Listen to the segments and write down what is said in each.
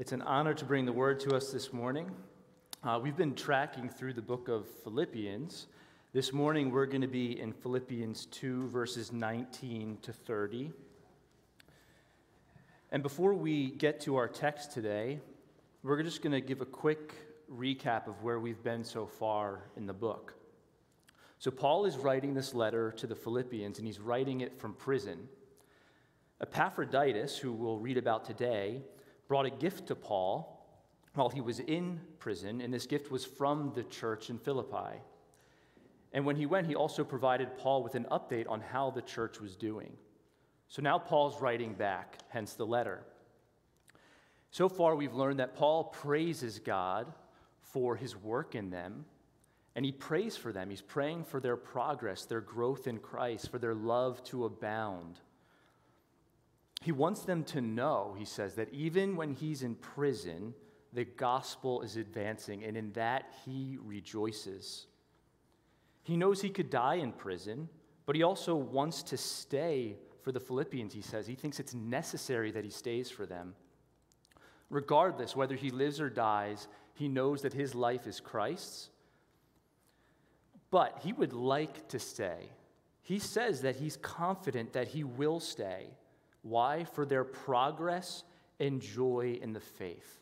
It's an honor to bring the word to us this morning. Uh, we've been tracking through the book of Philippians. This morning we're going to be in Philippians 2, verses 19 to 30. And before we get to our text today, we're just going to give a quick recap of where we've been so far in the book. So, Paul is writing this letter to the Philippians, and he's writing it from prison. Epaphroditus, who we'll read about today, brought a gift to Paul while he was in prison, and this gift was from the church in Philippi. And when he went, he also provided Paul with an update on how the church was doing. So now Paul's writing back, hence the letter. So far, we've learned that Paul praises God for his work in them, and he prays for them. He's praying for their progress, their growth in Christ, for their love to abound. He wants them to know, he says, that even when he's in prison, the gospel is advancing, and in that he rejoices. He knows he could die in prison, but he also wants to stay for the Philippians, he says. He thinks it's necessary that he stays for them. Regardless, whether he lives or dies, he knows that his life is Christ's. But he would like to stay. He says that he's confident that he will stay. Why? For their progress and joy in the faith.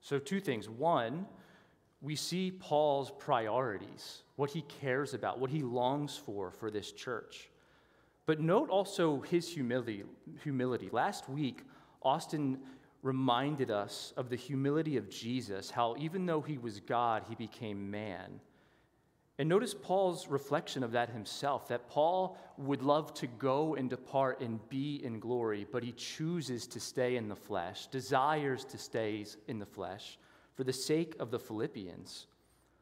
So, two things. One, we see Paul's priorities, what he cares about, what he longs for for this church. But note also his humility. humility. Last week, Austin reminded us of the humility of Jesus, how even though he was God, he became man. And notice Paul's reflection of that himself that Paul would love to go and depart and be in glory, but he chooses to stay in the flesh, desires to stay in the flesh for the sake of the Philippians.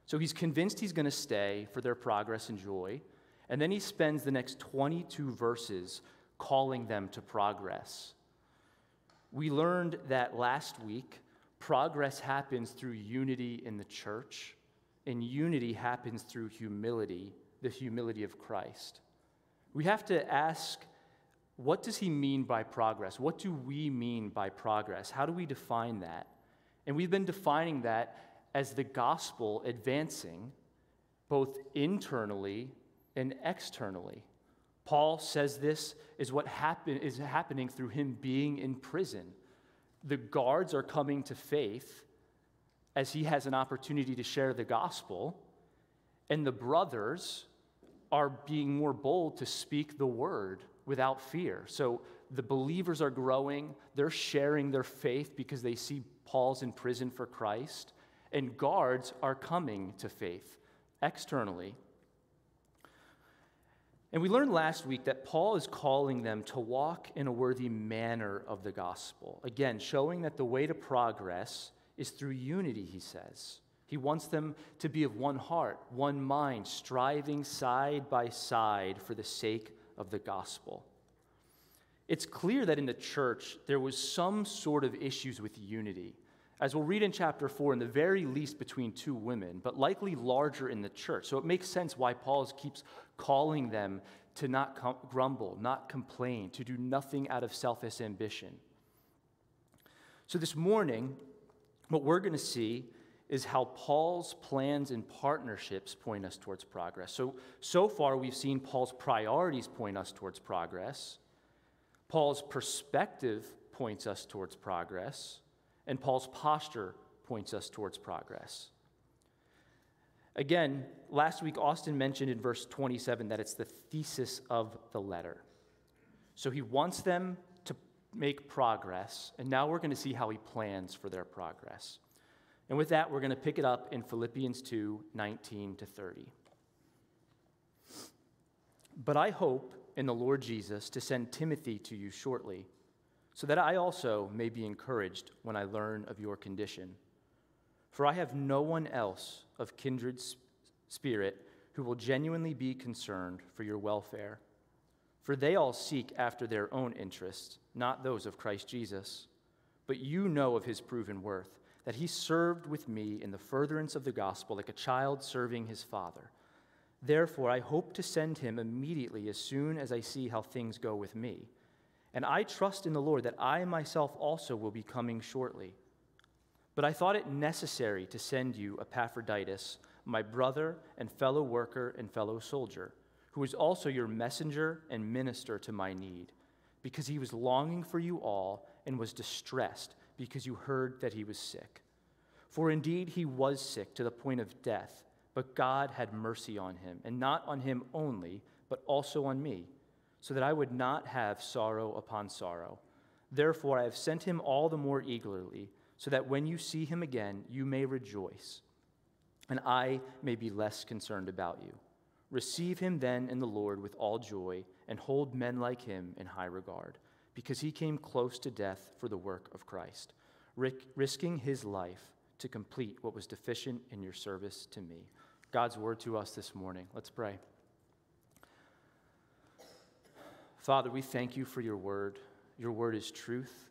So he's convinced he's going to stay for their progress and joy. And then he spends the next 22 verses calling them to progress. We learned that last week progress happens through unity in the church and unity happens through humility, the humility of Christ. We have to ask what does he mean by progress? What do we mean by progress? How do we define that? And we've been defining that as the gospel advancing both internally and externally. Paul says this is what happen, is happening through him being in prison. The guards are coming to faith as he has an opportunity to share the gospel, and the brothers are being more bold to speak the word without fear. So the believers are growing, they're sharing their faith because they see Paul's in prison for Christ, and guards are coming to faith externally. And we learned last week that Paul is calling them to walk in a worthy manner of the gospel. Again, showing that the way to progress is through unity, he says. He wants them to be of one heart, one mind, striving side by side for the sake of the gospel. It's clear that in the church there was some sort of issues with unity. As we'll read in chapter 4, in the very least between two women, but likely larger in the church. So it makes sense why Paul keeps calling them to not grumble, not complain, to do nothing out of selfish ambition. So this morning, what we're going to see is how Paul's plans and partnerships point us towards progress. So, so far, we've seen Paul's priorities point us towards progress, Paul's perspective points us towards progress, and Paul's posture points us towards progress. Again, last week, Austin mentioned in verse 27 that it's the thesis of the letter. So he wants them make progress, and now we're going to see how he plans for their progress. And with that, we're going to pick it up in Philippians 2 19 to 30. But I hope in the Lord Jesus to send Timothy to you shortly, so that I also may be encouraged when I learn of your condition. For I have no one else of kindred spirit who will genuinely be concerned for your welfare. For they all seek after their own interests, not those of Christ Jesus. But you know of his proven worth, that he served with me in the furtherance of the gospel like a child serving his father. Therefore, I hope to send him immediately as soon as I see how things go with me. And I trust in the Lord that I myself also will be coming shortly. But I thought it necessary to send you Epaphroditus, my brother and fellow worker and fellow soldier, who is also your messenger and minister to my need, because he was longing for you all and was distressed because you heard that he was sick. For indeed he was sick to the point of death, but God had mercy on him, and not on him only, but also on me, so that I would not have sorrow upon sorrow. Therefore I have sent him all the more eagerly so that when you see him again, you may rejoice, and I may be less concerned about you. Receive him then in the Lord with all joy, and hold men like him in high regard, because he came close to death for the work of Christ, risking his life to complete what was deficient in your service to me. God's word to us this morning. Let's pray. Father, we thank you for your word. Your word is truth.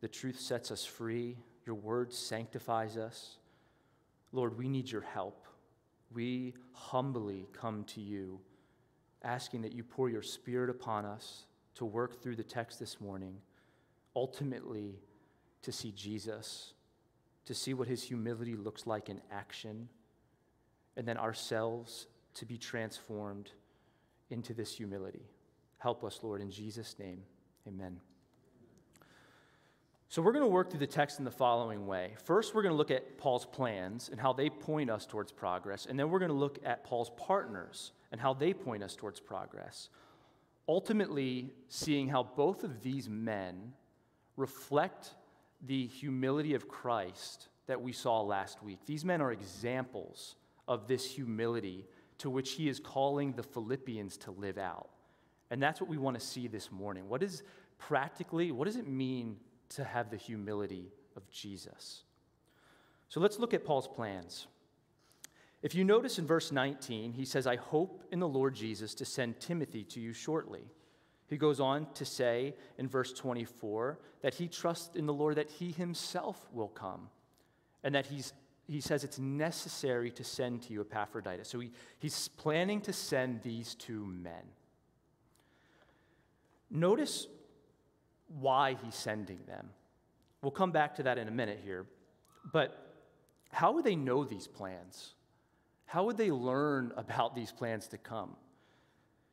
The truth sets us free. Your word sanctifies us. Lord, we need your help. We humbly come to you, asking that you pour your spirit upon us to work through the text this morning, ultimately to see Jesus, to see what his humility looks like in action, and then ourselves to be transformed into this humility. Help us, Lord, in Jesus' name. Amen. So, we're going to work through the text in the following way. First, we're going to look at Paul's plans and how they point us towards progress. And then we're going to look at Paul's partners and how they point us towards progress. Ultimately, seeing how both of these men reflect the humility of Christ that we saw last week. These men are examples of this humility to which he is calling the Philippians to live out. And that's what we want to see this morning. What is practically, what does it mean to have the humility of Jesus. So let's look at Paul's plans. If you notice in verse 19, he says, I hope in the Lord Jesus to send Timothy to you shortly. He goes on to say in verse 24 that he trusts in the Lord that he himself will come, and that he's, he says it's necessary to send to you Epaphroditus. So he, he's planning to send these two men. Notice why he's sending them. We'll come back to that in a minute here. But how would they know these plans? How would they learn about these plans to come?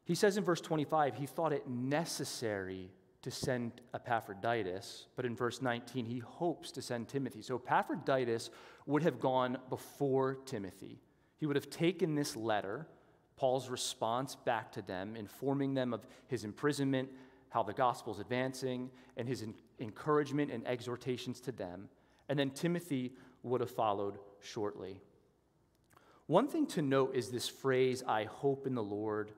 He says in verse 25, he thought it necessary to send Epaphroditus, but in verse 19, he hopes to send Timothy. So Epaphroditus would have gone before Timothy. He would have taken this letter, Paul's response back to them, informing them of his imprisonment, how the gospel is advancing, and his encouragement and exhortations to them. And then Timothy would have followed shortly. One thing to note is this phrase, I hope in the Lord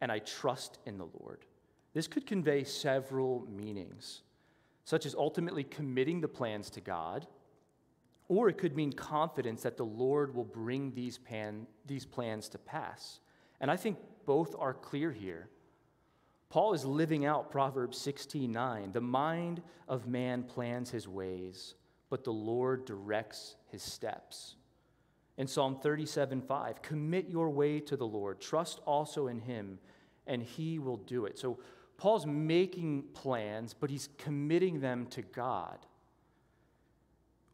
and I trust in the Lord. This could convey several meanings, such as ultimately committing the plans to God, or it could mean confidence that the Lord will bring these, pan, these plans to pass. And I think both are clear here. Paul is living out Proverbs 16:9. The mind of man plans his ways, but the Lord directs his steps. In Psalm 37:5, commit your way to the Lord, trust also in him, and he will do it. So Paul's making plans, but he's committing them to God.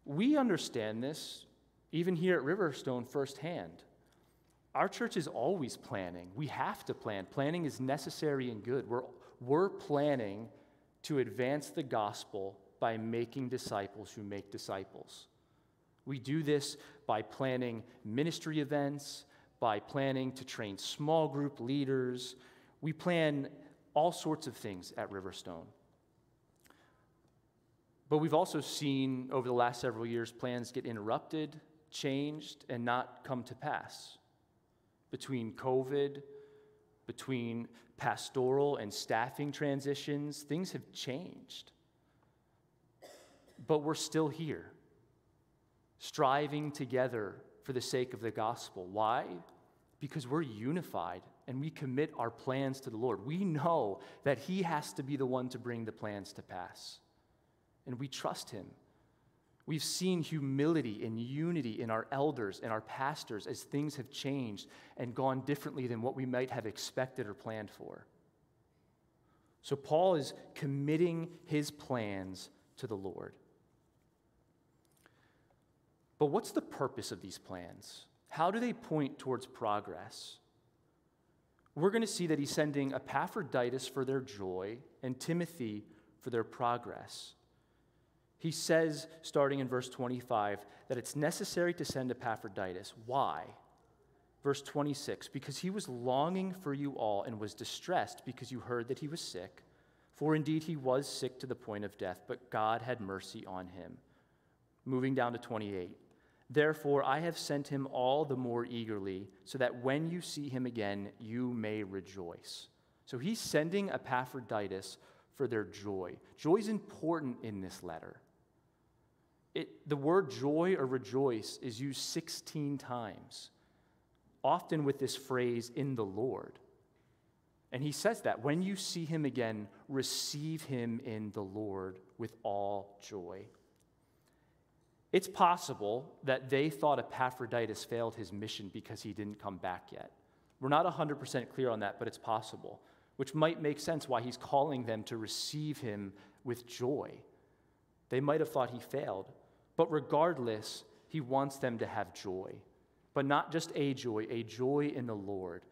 We understand this even here at Riverstone firsthand. Our church is always planning. We have to plan. Planning is necessary and good. We're, we're planning to advance the gospel by making disciples who make disciples. We do this by planning ministry events, by planning to train small group leaders. We plan all sorts of things at Riverstone. But we've also seen over the last several years plans get interrupted, changed, and not come to pass between COVID, between pastoral and staffing transitions, things have changed. But we're still here, striving together for the sake of the gospel. Why? Because we're unified and we commit our plans to the Lord. We know that He has to be the one to bring the plans to pass, and we trust Him. We've seen humility and unity in our elders and our pastors as things have changed and gone differently than what we might have expected or planned for. So, Paul is committing his plans to the Lord. But what's the purpose of these plans? How do they point towards progress? We're going to see that he's sending Epaphroditus for their joy and Timothy for their progress. He says, starting in verse 25, that it's necessary to send Epaphroditus. Why? Verse 26 Because he was longing for you all and was distressed because you heard that he was sick. For indeed he was sick to the point of death, but God had mercy on him. Moving down to 28. Therefore, I have sent him all the more eagerly, so that when you see him again, you may rejoice. So he's sending Epaphroditus for their joy. Joy is important in this letter. It, the word joy or rejoice is used 16 times, often with this phrase, in the Lord. And he says that when you see him again, receive him in the Lord with all joy. It's possible that they thought Epaphroditus failed his mission because he didn't come back yet. We're not 100% clear on that, but it's possible, which might make sense why he's calling them to receive him with joy. They might have thought he failed, but regardless, he wants them to have joy. But not just a joy, a joy in the Lord,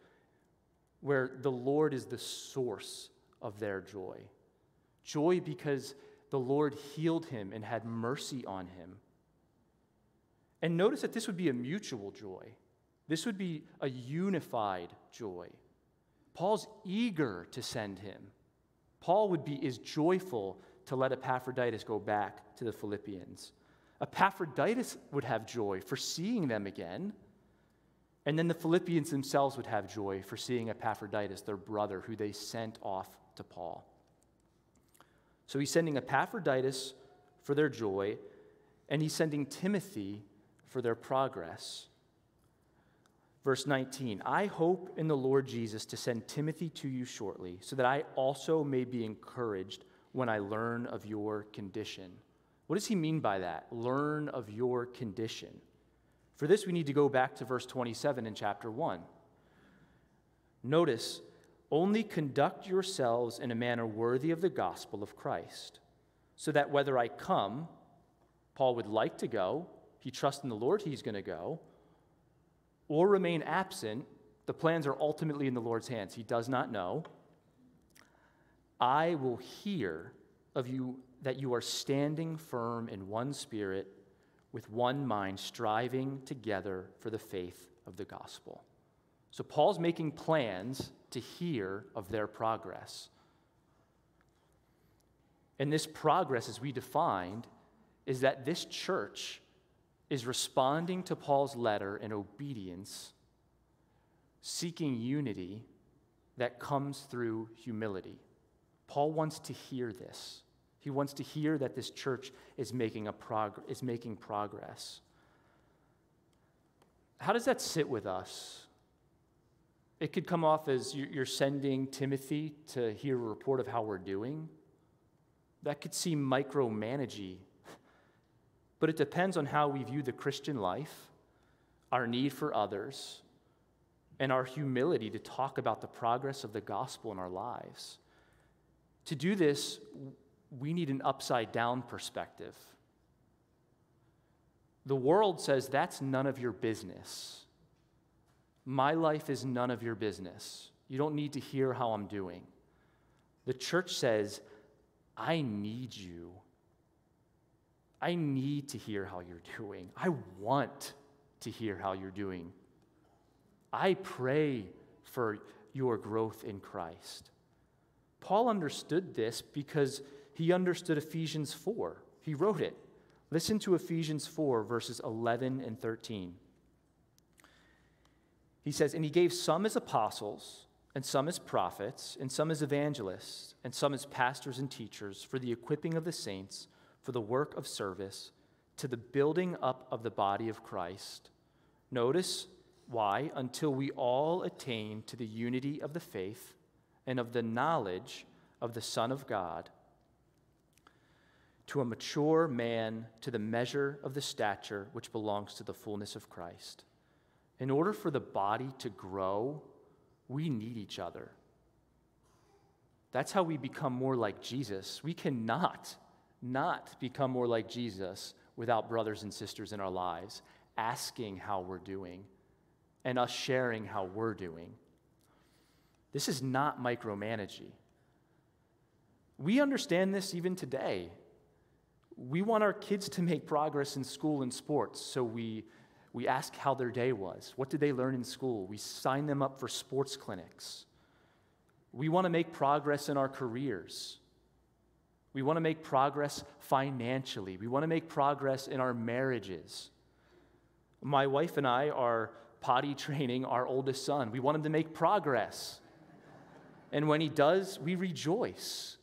where the Lord is the source of their joy. Joy because the Lord healed him and had mercy on him. And notice that this would be a mutual joy. This would be a unified joy. Paul's eager to send him. Paul would be is joyful to let Epaphroditus go back to the Philippians. Epaphroditus would have joy for seeing them again. And then the Philippians themselves would have joy for seeing Epaphroditus, their brother, who they sent off to Paul. So he's sending Epaphroditus for their joy, and he's sending Timothy for their progress. Verse 19 I hope in the Lord Jesus to send Timothy to you shortly, so that I also may be encouraged when I learn of your condition. What does he mean by that? Learn of your condition. For this, we need to go back to verse 27 in chapter 1. Notice, only conduct yourselves in a manner worthy of the gospel of Christ, so that whether I come, Paul would like to go, he trusts in the Lord, he's going to go, or remain absent, the plans are ultimately in the Lord's hands. He does not know. I will hear of you that you are standing firm in one spirit, with one mind, striving together for the faith of the gospel. So Paul's making plans to hear of their progress. And this progress, as we defined, is that this church is responding to Paul's letter in obedience, seeking unity that comes through humility. Paul wants to hear this. He wants to hear that this church is making, a prog- is making progress. How does that sit with us? It could come off as you're sending Timothy to hear a report of how we're doing. That could seem micromanagey. But it depends on how we view the Christian life, our need for others, and our humility to talk about the progress of the gospel in our lives. To do this, we need an upside down perspective. The world says that's none of your business. My life is none of your business. You don't need to hear how I'm doing. The church says, I need you. I need to hear how you're doing. I want to hear how you're doing. I pray for your growth in Christ. Paul understood this because he understood Ephesians 4. He wrote it. Listen to Ephesians 4, verses 11 and 13. He says, And he gave some as apostles, and some as prophets, and some as evangelists, and some as pastors and teachers for the equipping of the saints, for the work of service, to the building up of the body of Christ. Notice why? Until we all attain to the unity of the faith and of the knowledge of the Son of God to a mature man to the measure of the stature which belongs to the fullness of Christ. In order for the body to grow, we need each other. That's how we become more like Jesus. We cannot not become more like Jesus without brothers and sisters in our lives asking how we're doing and us sharing how we're doing. This is not micromanaging. We understand this even today. We want our kids to make progress in school and sports, so we, we ask how their day was. What did they learn in school? We sign them up for sports clinics. We want to make progress in our careers. We want to make progress financially. We want to make progress in our marriages. My wife and I are potty training our oldest son. We want him to make progress. And when he does, we rejoice.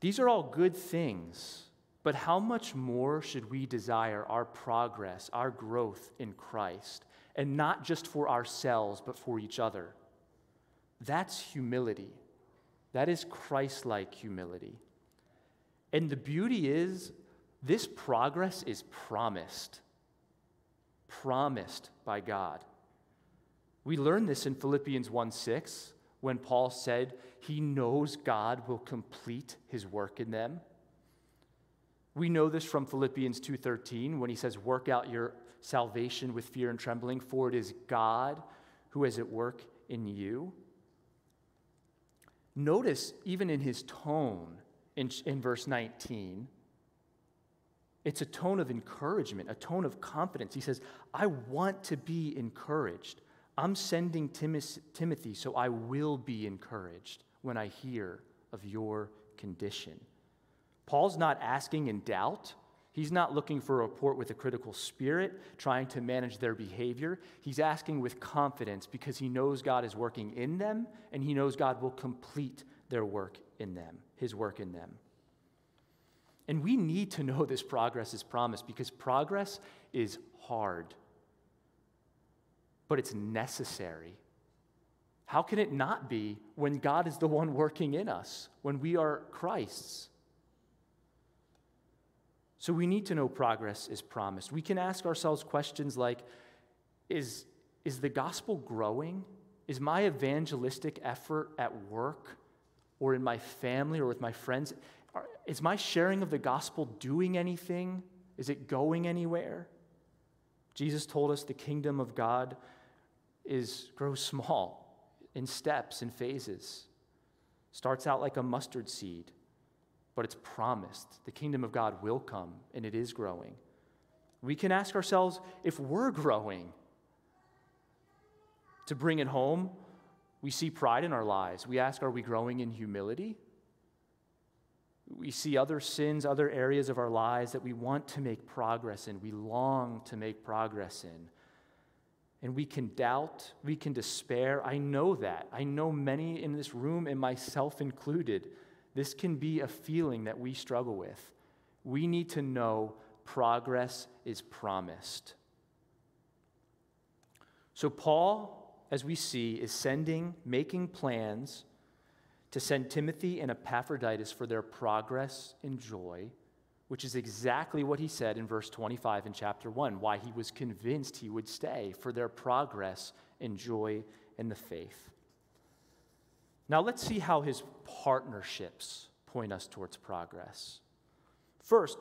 These are all good things, but how much more should we desire our progress, our growth in Christ, and not just for ourselves, but for each other? That's humility. That is Christ like humility. And the beauty is, this progress is promised. Promised by God. We learn this in Philippians 1 6 when Paul said he knows God will complete his work in them. We know this from Philippians 2:13 when he says work out your salvation with fear and trembling for it is God who is at work in you. Notice even in his tone in, in verse 19 it's a tone of encouragement, a tone of confidence. He says, I want to be encouraged. I'm sending Timothy, so I will be encouraged when I hear of your condition. Paul's not asking in doubt. He's not looking for a report with a critical spirit, trying to manage their behavior. He's asking with confidence because he knows God is working in them and he knows God will complete their work in them, his work in them. And we need to know this progress is promised because progress is hard but it's necessary. How can it not be when God is the one working in us, when we are Christ's? So we need to know progress is promised. We can ask ourselves questions like Is, is the gospel growing? Is my evangelistic effort at work or in my family or with my friends, is my sharing of the gospel doing anything? Is it going anywhere? Jesus told us the kingdom of God is grow small in steps and phases. Starts out like a mustard seed, but it's promised. The kingdom of God will come, and it is growing. We can ask ourselves if we're growing. To bring it home, we see pride in our lives. We ask, are we growing in humility? We see other sins, other areas of our lives that we want to make progress in, we long to make progress in and we can doubt, we can despair. I know that. I know many in this room, and myself included. This can be a feeling that we struggle with. We need to know progress is promised. So, Paul, as we see, is sending, making plans to send Timothy and Epaphroditus for their progress and joy which is exactly what he said in verse 25 in chapter 1, why he was convinced he would stay for their progress and joy in the faith. Now, let's see how his partnerships point us towards progress. First,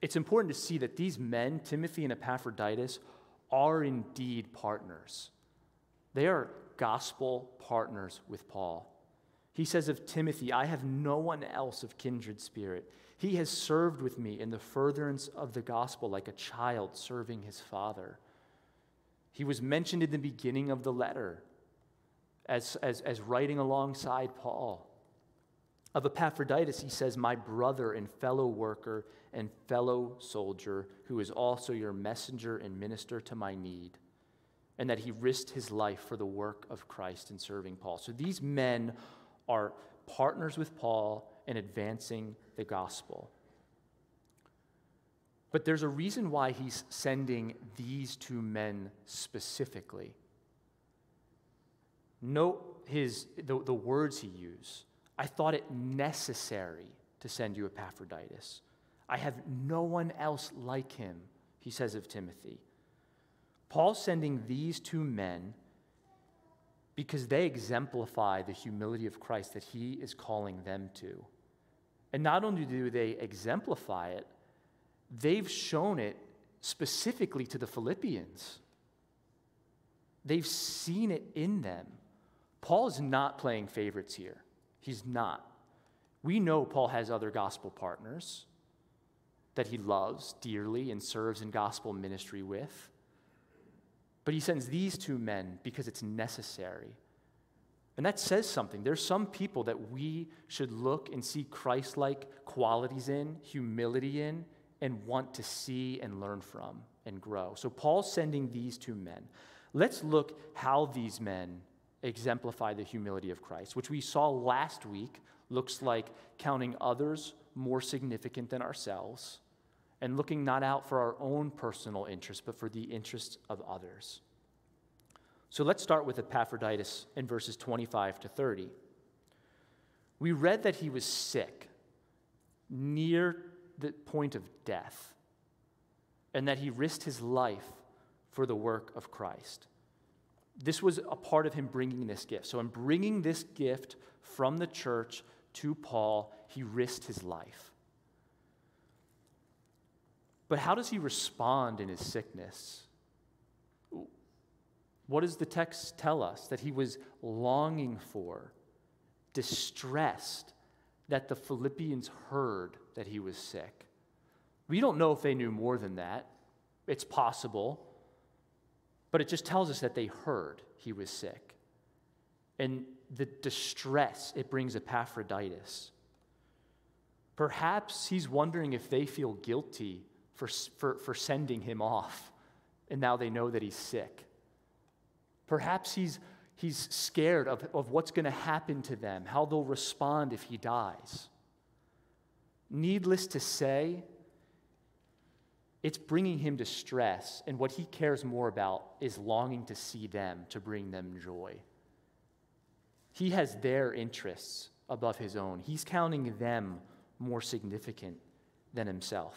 it's important to see that these men, Timothy and Epaphroditus, are indeed partners. They are gospel partners with Paul. He says of Timothy, I have no one else of kindred spirit. He has served with me in the furtherance of the gospel like a child serving his father. He was mentioned in the beginning of the letter as, as, as writing alongside Paul. Of Epaphroditus, he says, My brother and fellow worker and fellow soldier, who is also your messenger and minister to my need, and that he risked his life for the work of Christ in serving Paul. So these men are partners with Paul in advancing the gospel. But there's a reason why he's sending these two men specifically. Note his, the, the words he used. I thought it necessary to send you Epaphroditus. I have no one else like him, he says of Timothy. Paul's sending these two men because they exemplify the humility of Christ that he is calling them to. And not only do they exemplify it, they've shown it specifically to the Philippians. They've seen it in them. Paul is not playing favorites here. He's not. We know Paul has other gospel partners that he loves dearly and serves in gospel ministry with. But he sends these two men because it's necessary. And that says something. There's some people that we should look and see Christ like qualities in, humility in, and want to see and learn from and grow. So Paul's sending these two men. Let's look how these men exemplify the humility of Christ, which we saw last week looks like counting others more significant than ourselves and looking not out for our own personal interests, but for the interests of others. So let's start with Epaphroditus in verses 25 to 30. We read that he was sick, near the point of death, and that he risked his life for the work of Christ. This was a part of him bringing this gift. So, in bringing this gift from the church to Paul, he risked his life. But how does he respond in his sickness? What does the text tell us? That he was longing for, distressed that the Philippians heard that he was sick. We don't know if they knew more than that. It's possible. But it just tells us that they heard he was sick. And the distress it brings Epaphroditus. Perhaps he's wondering if they feel guilty for, for, for sending him off, and now they know that he's sick. Perhaps he's, he's scared of, of what's going to happen to them, how they'll respond if he dies. Needless to say, it's bringing him distress, and what he cares more about is longing to see them, to bring them joy. He has their interests above his own, he's counting them more significant than himself.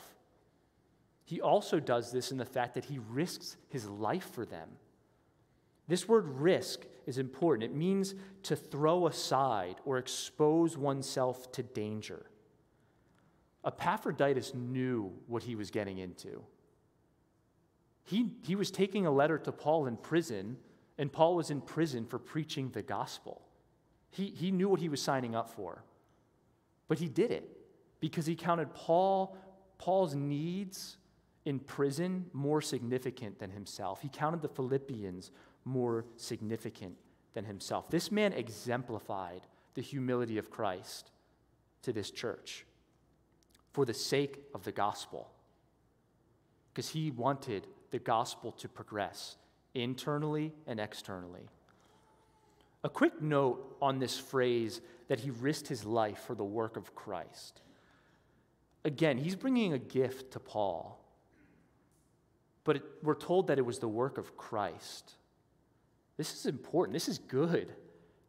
He also does this in the fact that he risks his life for them. This word risk is important. It means to throw aside or expose oneself to danger. Epaphroditus knew what he was getting into. He, he was taking a letter to Paul in prison, and Paul was in prison for preaching the gospel. He, he knew what he was signing up for. But he did it because he counted Paul, Paul's needs in prison more significant than himself. He counted the Philippians more significant than himself. This man exemplified the humility of Christ to this church for the sake of the gospel. Because he wanted the gospel to progress internally and externally. A quick note on this phrase that he risked his life for the work of Christ. Again, he's bringing a gift to Paul, but it, we're told that it was the work of Christ. This is important. This is good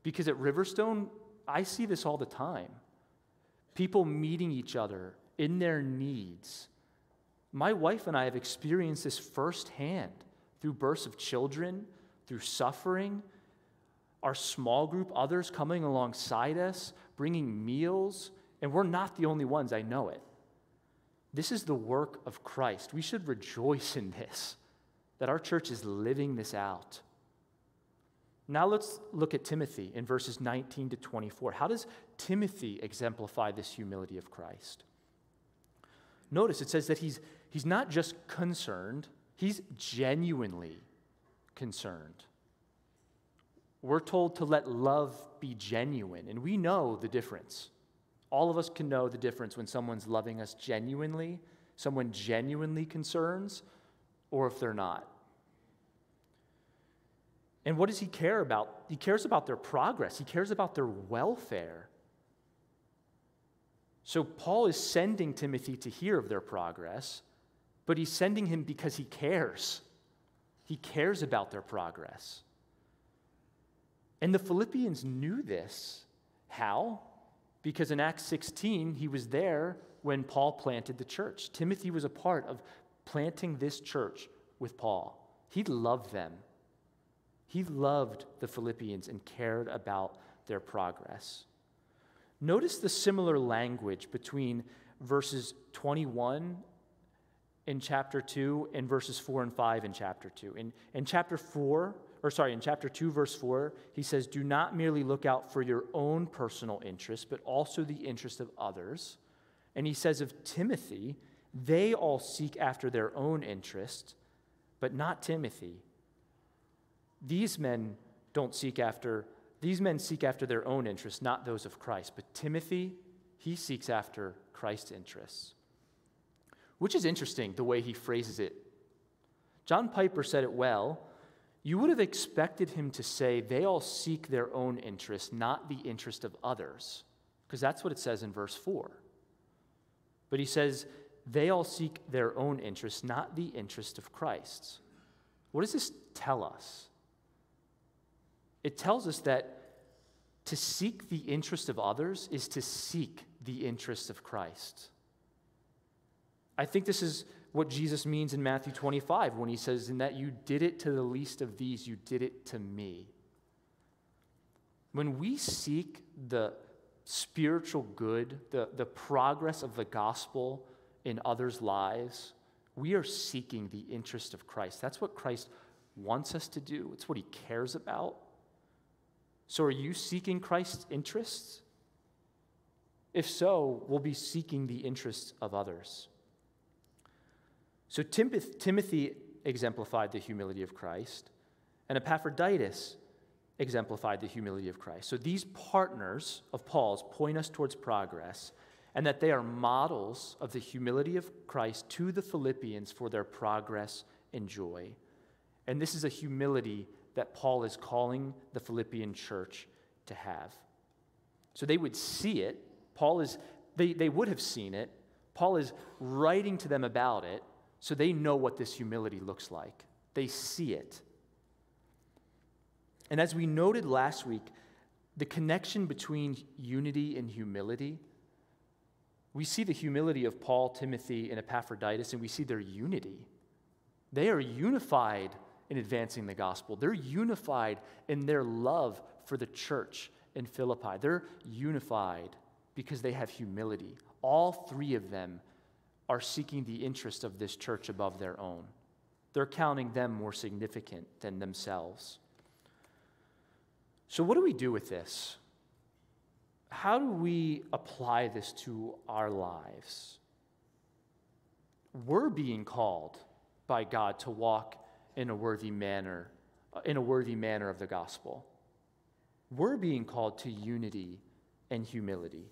because at Riverstone, I see this all the time. People meeting each other in their needs. My wife and I have experienced this firsthand through births of children, through suffering, our small group, others coming alongside us, bringing meals, and we're not the only ones, I know it. This is the work of Christ. We should rejoice in this, that our church is living this out. Now let's look at Timothy in verses 19 to 24. How does Timothy exemplify this humility of Christ? Notice it says that he's, he's not just concerned, he's genuinely concerned. We're told to let love be genuine, and we know the difference. All of us can know the difference when someone's loving us genuinely, someone genuinely concerns, or if they're not. And what does he care about? He cares about their progress, he cares about their welfare. So Paul is sending Timothy to hear of their progress, but he's sending him because he cares. He cares about their progress. And the Philippians knew this. How? Because in Acts 16, he was there when Paul planted the church. Timothy was a part of planting this church with Paul. He loved them. He loved the Philippians and cared about their progress. Notice the similar language between verses 21 in chapter 2 and verses 4 and 5 in chapter 2. In, in chapter 4, or sorry, in chapter 2, verse 4, he says, Do not merely look out for your own personal interest, but also the interest of others. And he says of Timothy, they all seek after their own interest, but not Timothy. These men don't seek after, these men seek after their own interests, not those of Christ. But Timothy, he seeks after Christ's interests. Which is interesting, the way he phrases it. John Piper said it well you would have expected him to say, they all seek their own interest, not the interest of others, because that's what it says in verse 4. But he says, they all seek their own interest, not the interest of Christ's. What does this tell us? It tells us that to seek the interest of others is to seek the interest of Christ. I think this is what Jesus means in Matthew 25 when he says, In that you did it to the least of these, you did it to me. When we seek the spiritual good, the, the progress of the gospel in others' lives, we are seeking the interest of Christ. That's what Christ wants us to do, it's what he cares about. So, are you seeking Christ's interests? If so, we'll be seeking the interests of others. So Timothy exemplified the humility of Christ, and Epaphroditus exemplified the humility of Christ. So these partners of Paul's point us towards progress, and that they are models of the humility of Christ to the Philippians for their progress and joy. And this is a humility that Paul is calling the Philippian church to have. So they would see it. Paul is, they, they would have seen it. Paul is writing to them about it. So they know what this humility looks like, they see it. And as we noted last week, the connection between unity and humility, we see the humility of Paul, Timothy, and Epaphroditus, and we see their unity. They are unified in advancing the gospel. They're unified in their love for the church in Philippi. They're unified because they have humility. All three of them are seeking the interest of this church above their own. They're counting them more significant than themselves. So, what do we do with this? How do we apply this to our lives? We're being called by God to walk in a worthy manner, in a worthy manner of the gospel. We're being called to unity and humility.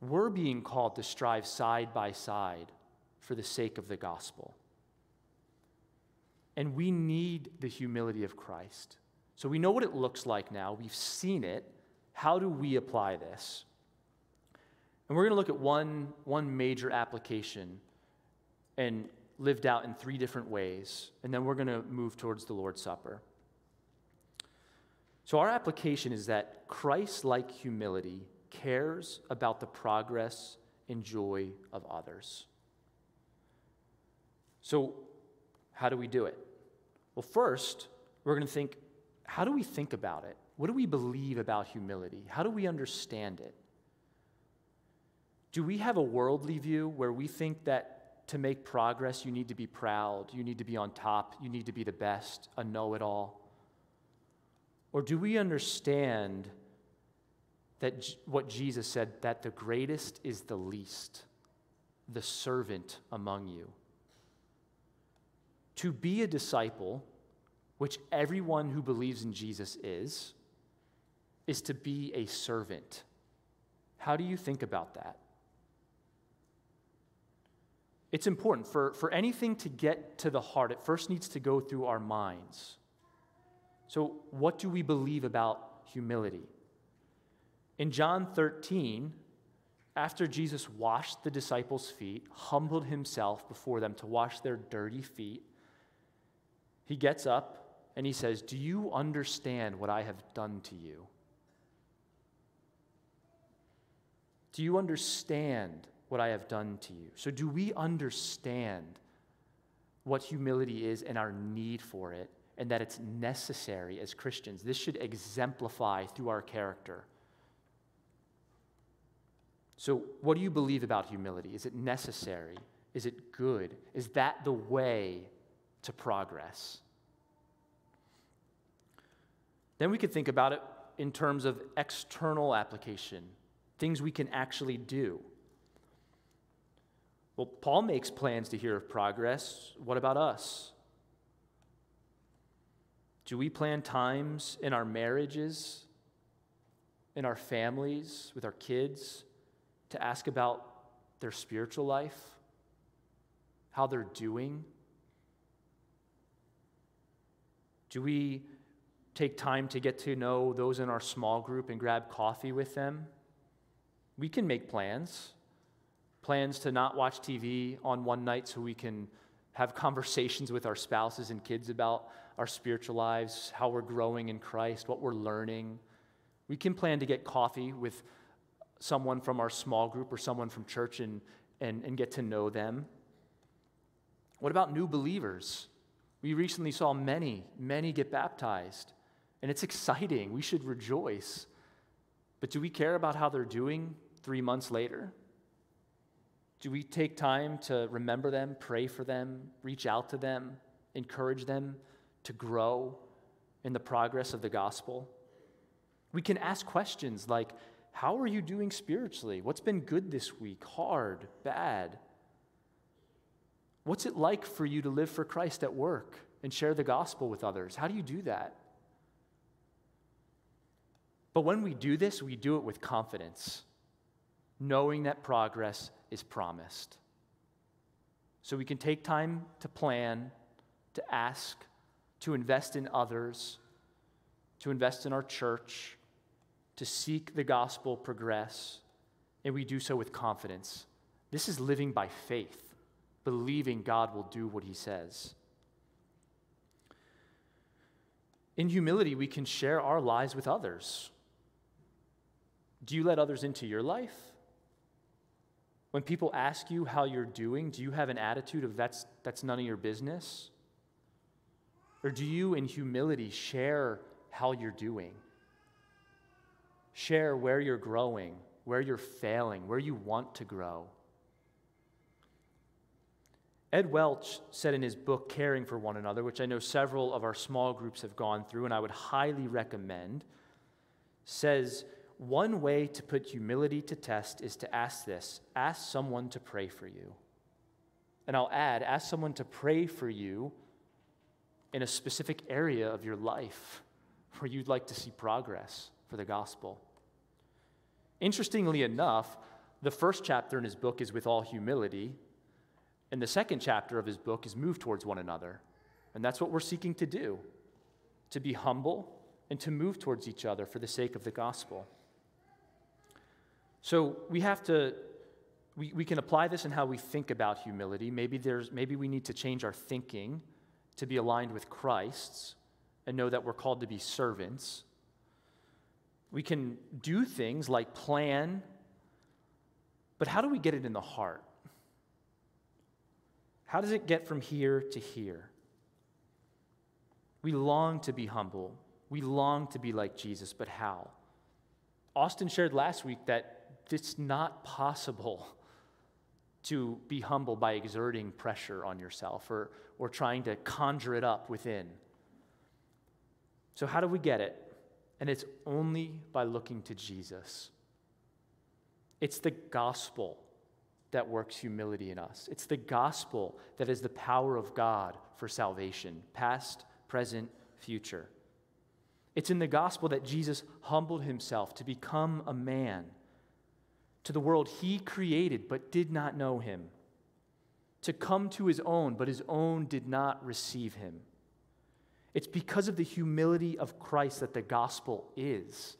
We're being called to strive side by side for the sake of the gospel. And we need the humility of Christ. So we know what it looks like now. We've seen it. How do we apply this? And we're going to look at one, one major application and lived out in three different ways. And then we're going to move towards the Lord's Supper. So, our application is that Christ like humility cares about the progress and joy of others. So, how do we do it? Well, first, we're going to think how do we think about it? What do we believe about humility? How do we understand it? Do we have a worldly view where we think that to make progress, you need to be proud, you need to be on top, you need to be the best, a know it all? Or do we understand that what Jesus said, that the greatest is the least, the servant among you. To be a disciple, which everyone who believes in Jesus is, is to be a servant. How do you think about that? It's important. For, for anything to get to the heart, it first needs to go through our minds. So, what do we believe about humility? In John 13, after Jesus washed the disciples' feet, humbled himself before them to wash their dirty feet, he gets up and he says, Do you understand what I have done to you? Do you understand what I have done to you? So, do we understand what humility is and our need for it, and that it's necessary as Christians? This should exemplify through our character So, what do you believe about humility? Is it necessary? Is it good? Is that the way to progress? Then we could think about it in terms of external application, things we can actually do. Well, Paul makes plans to hear of progress. What about us? Do we plan times in our marriages, in our families, with our kids, to ask about their spiritual life, how they're doing? Do we take time to get to know those in our small group and grab coffee with them. We can make plans. Plans to not watch TV on one night so we can have conversations with our spouses and kids about our spiritual lives, how we're growing in Christ, what we're learning. We can plan to get coffee with someone from our small group or someone from church and, and, and get to know them. What about new believers? We recently saw many, many get baptized. And it's exciting. We should rejoice. But do we care about how they're doing three months later? Do we take time to remember them, pray for them, reach out to them, encourage them to grow in the progress of the gospel? We can ask questions like, How are you doing spiritually? What's been good this week? Hard? Bad? What's it like for you to live for Christ at work and share the gospel with others? How do you do that? But when we do this, we do it with confidence, knowing that progress is promised. So we can take time to plan, to ask, to invest in others, to invest in our church, to seek the gospel progress, and we do so with confidence. This is living by faith, believing God will do what he says. In humility, we can share our lives with others. Do you let others into your life? When people ask you how you're doing, do you have an attitude of that's, that's none of your business? Or do you, in humility, share how you're doing? Share where you're growing, where you're failing, where you want to grow. Ed Welch said in his book, Caring for One Another, which I know several of our small groups have gone through and I would highly recommend, says, one way to put humility to test is to ask this ask someone to pray for you. And I'll add, ask someone to pray for you in a specific area of your life where you'd like to see progress for the gospel. Interestingly enough, the first chapter in his book is with all humility, and the second chapter of his book is move towards one another. And that's what we're seeking to do to be humble and to move towards each other for the sake of the gospel. So we have to, we, we can apply this in how we think about humility. Maybe, there's, maybe we need to change our thinking to be aligned with Christ's and know that we're called to be servants. We can do things like plan, but how do we get it in the heart? How does it get from here to here? We long to be humble. We long to be like Jesus, but how? Austin shared last week that it's not possible to be humble by exerting pressure on yourself or, or trying to conjure it up within. So, how do we get it? And it's only by looking to Jesus. It's the gospel that works humility in us. It's the gospel that is the power of God for salvation, past, present, future. It's in the gospel that Jesus humbled himself to become a man to the world he created but did not know him, to come to his own, but his own did not receive him. It's because of the humility of Christ that the gospel is.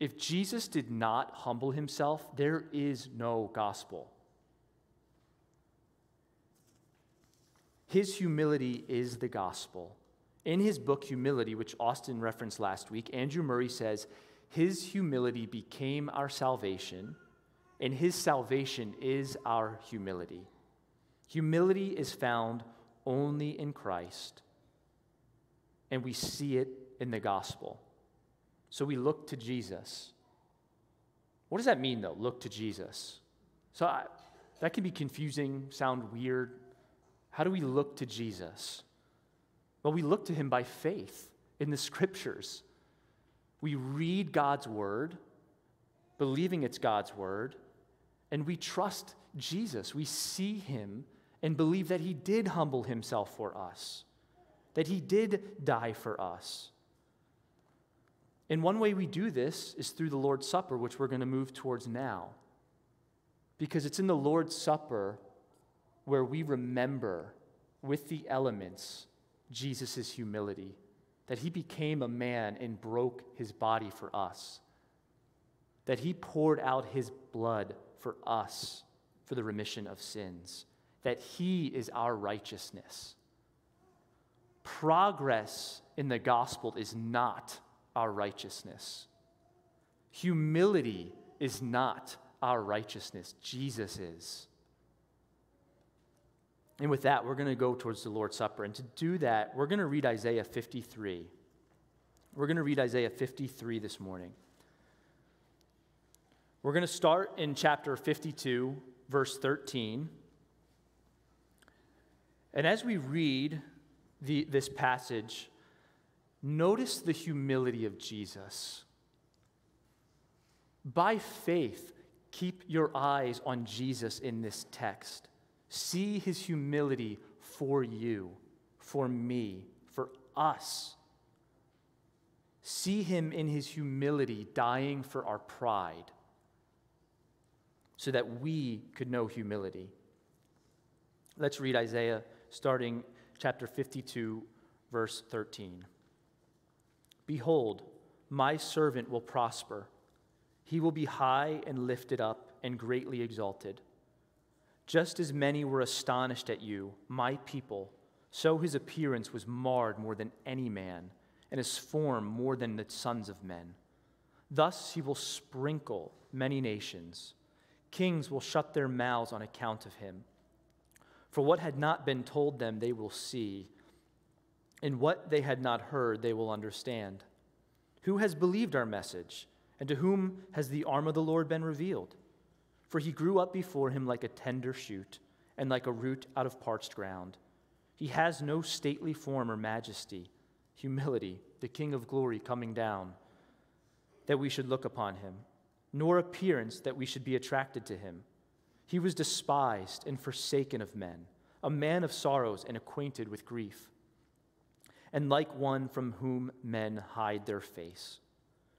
If Jesus did not humble himself, there is no gospel. His humility is the gospel. In his book, Humility, which Austin referenced last week, Andrew Murray says, his humility became our salvation, and his salvation is our humility. Humility is found only in Christ, and we see it in the gospel. So we look to Jesus. What does that mean, though? Look to Jesus. So I, that can be confusing, sound weird. How do we look to Jesus? Well, we look to him by faith in the scriptures. We read God's word, believing it's God's word, and we trust Jesus. We see him and believe that he did humble himself for us, that he did die for us. And one way we do this is through the Lord's Supper, which we're going to move towards now. Because it's in the Lord's Supper where we remember with the elements Jesus' humility, that he became a man and broke his body for us, that he poured out his blood for us for the remission of sins, that he is our righteousness. Progress in the gospel is not our righteousness. Humility is not our righteousness. Jesus is. And with that, we're going to go towards the Lord's Supper. And to do that, we're going to read Isaiah 53. We're going to read Isaiah 53 this morning. We're going to start in chapter 52, verse 13. And as we read the, this passage, Notice the humility of Jesus. By faith, keep your eyes on Jesus in this text. See his humility for you, for me, for us. See him in his humility dying for our pride so that we could know humility. Let's read Isaiah starting chapter 52, verse 13. Behold, my servant will prosper. He will be high and lifted up and greatly exalted. Just as many were astonished at you, my people, so his appearance was marred more than any man, and his form more than the sons of men. Thus he will sprinkle many nations. Kings will shut their mouths on account of him. For what had not been told them, they will see and what they had not heard, they will understand. Who has believed our message? And to whom has the arm of the Lord been revealed? For he grew up before him like a tender shoot, and like a root out of parched ground. He has no stately form or majesty, humility, the King of glory coming down, that we should look upon him, nor appearance that we should be attracted to him. He was despised and forsaken of men, a man of sorrows and acquainted with grief and like one from whom men hide their face.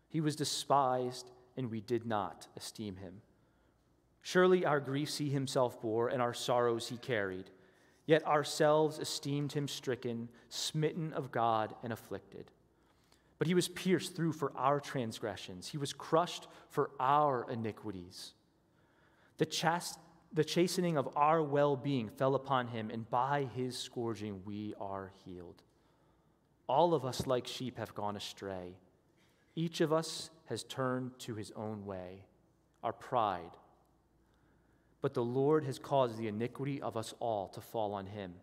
He was despised, and we did not esteem him. Surely our griefs he himself bore, and our sorrows he carried. Yet ourselves esteemed him stricken, smitten of God, and afflicted. But he was pierced through for our transgressions, he was crushed for our iniquities. The, chast- the chastening of our well being fell upon him, and by his scourging we are healed. All of us, like sheep, have gone astray. Each of us has turned to his own way, our pride. But the Lord has caused the iniquity of us all to fall on him.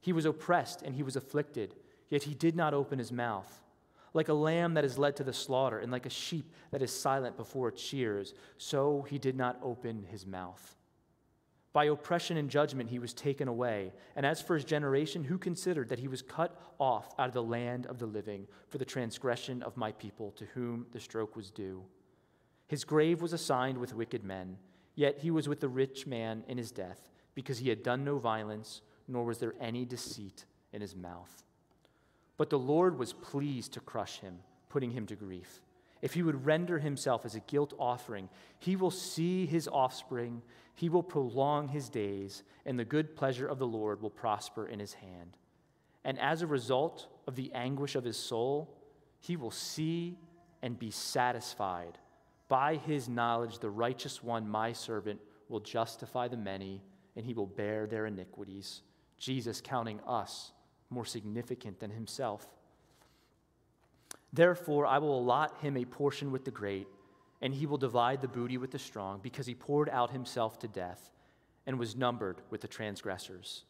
He was oppressed and he was afflicted, yet he did not open his mouth. Like a lamb that is led to the slaughter, and like a sheep that is silent before its shears, so he did not open his mouth. By oppression and judgment he was taken away. And as for his generation, who considered that he was cut off out of the land of the living for the transgression of my people, to whom the stroke was due? His grave was assigned with wicked men, yet he was with the rich man in his death, because he had done no violence, nor was there any deceit in his mouth. But the Lord was pleased to crush him, putting him to grief. If he would render himself as a guilt offering, he will see his offspring he will prolong his days, and the good pleasure of the Lord will prosper in his hand. And as a result of the anguish of his soul, he will see and be satisfied. By his knowledge, the righteous one, my servant, will justify the many, and he will bear their iniquities. Jesus counting us more significant than himself. Therefore, I will allot him a portion with the great and he will divide the booty with the strong, because he poured out himself to death and was numbered with the transgressors.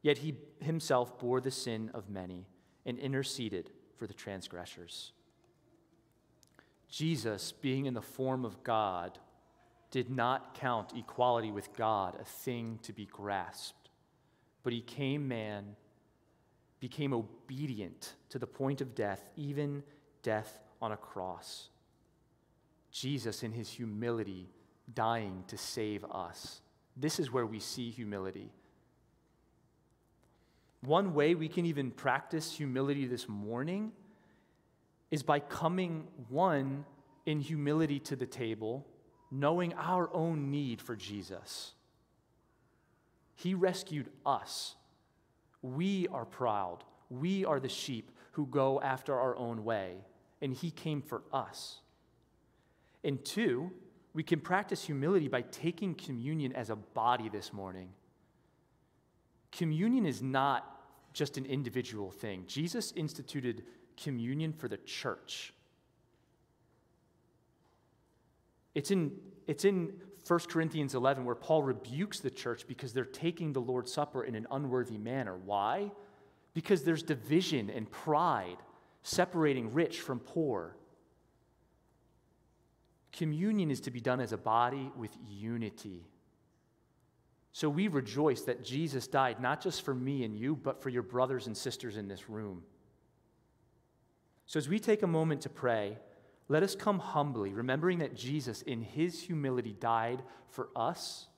Yet he himself bore the sin of many and interceded for the transgressors. Jesus, being in the form of God, did not count equality with God a thing to be grasped, but he came man, became obedient to the point of death, even death on a cross. Jesus, in his humility, dying to save us. This is where we see humility. One way we can even practice humility this morning is by coming, one, in humility to the table, knowing our own need for Jesus. He rescued us. We are proud. We are the sheep who go after our own way, and He came for us. And two, we can practice humility by taking communion as a body this morning. Communion is not just an individual thing. Jesus instituted communion for the church. It's in, it's in 1 Corinthians 11 where Paul rebukes the church because they're taking the Lord's Supper in an unworthy manner. Why? Because there's division and pride separating rich from poor. Communion is to be done as a body with unity. So we rejoice that Jesus died not just for me and you, but for your brothers and sisters in this room. So as we take a moment to pray, let us come humbly, remembering that Jesus, in his humility, died for us,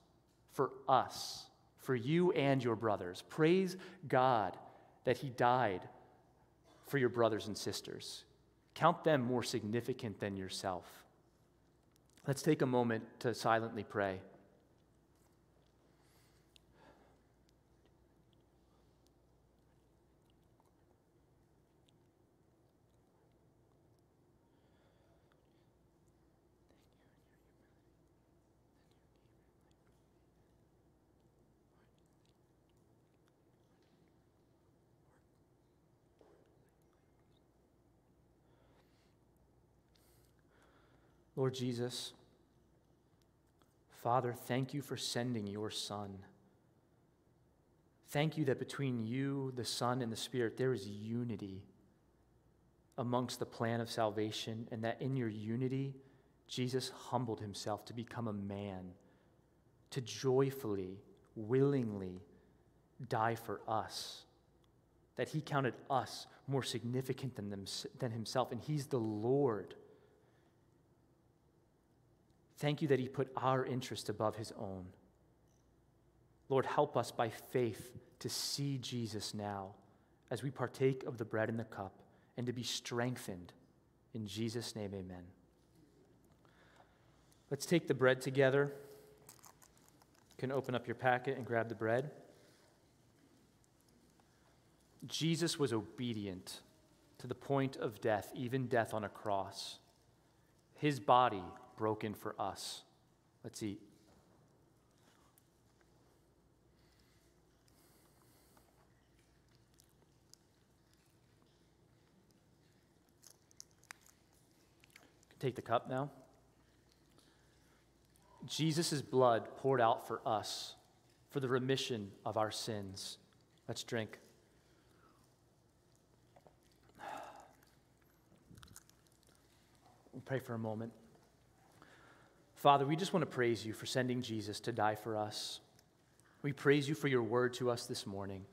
for us, for you and your brothers. Praise God that he died for your brothers and sisters. Count them more significant than yourself. Let's take a moment to silently pray. Lord Jesus, Father, thank you for sending your Son. Thank you that between you, the Son, and the Spirit, there is unity amongst the plan of salvation, and that in your unity, Jesus humbled himself to become a man, to joyfully, willingly die for us. That he counted us more significant than, them, than himself, and he's the Lord Thank you that He put our interest above His own. Lord, help us by faith to see Jesus now as we partake of the bread and the cup and to be strengthened. In Jesus' name, amen. Let's take the bread together. You can open up your packet and grab the bread. Jesus was obedient to the point of death, even death on a cross. His body broken for us. Let's eat. Take the cup now. Jesus' blood poured out for us for the remission of our sins. Let's drink. We'll pray for a moment. Father, we just want to praise you for sending Jesus to die for us. We praise you for your word to us this morning.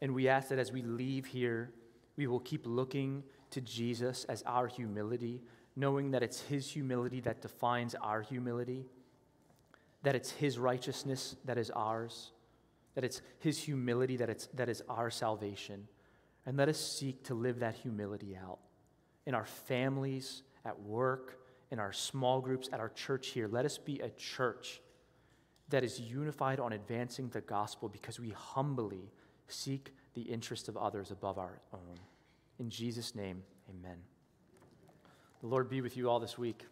And we ask that as we leave here, we will keep looking to Jesus as our humility, knowing that it's his humility that defines our humility, that it's his righteousness that is ours, that it's his humility that, it's, that is our salvation. And let us seek to live that humility out in our families, at work, in our small groups, at our church here. Let us be a church that is unified on advancing the gospel because we humbly seek the interest of others above our own. In Jesus' name, amen. The Lord be with you all this week.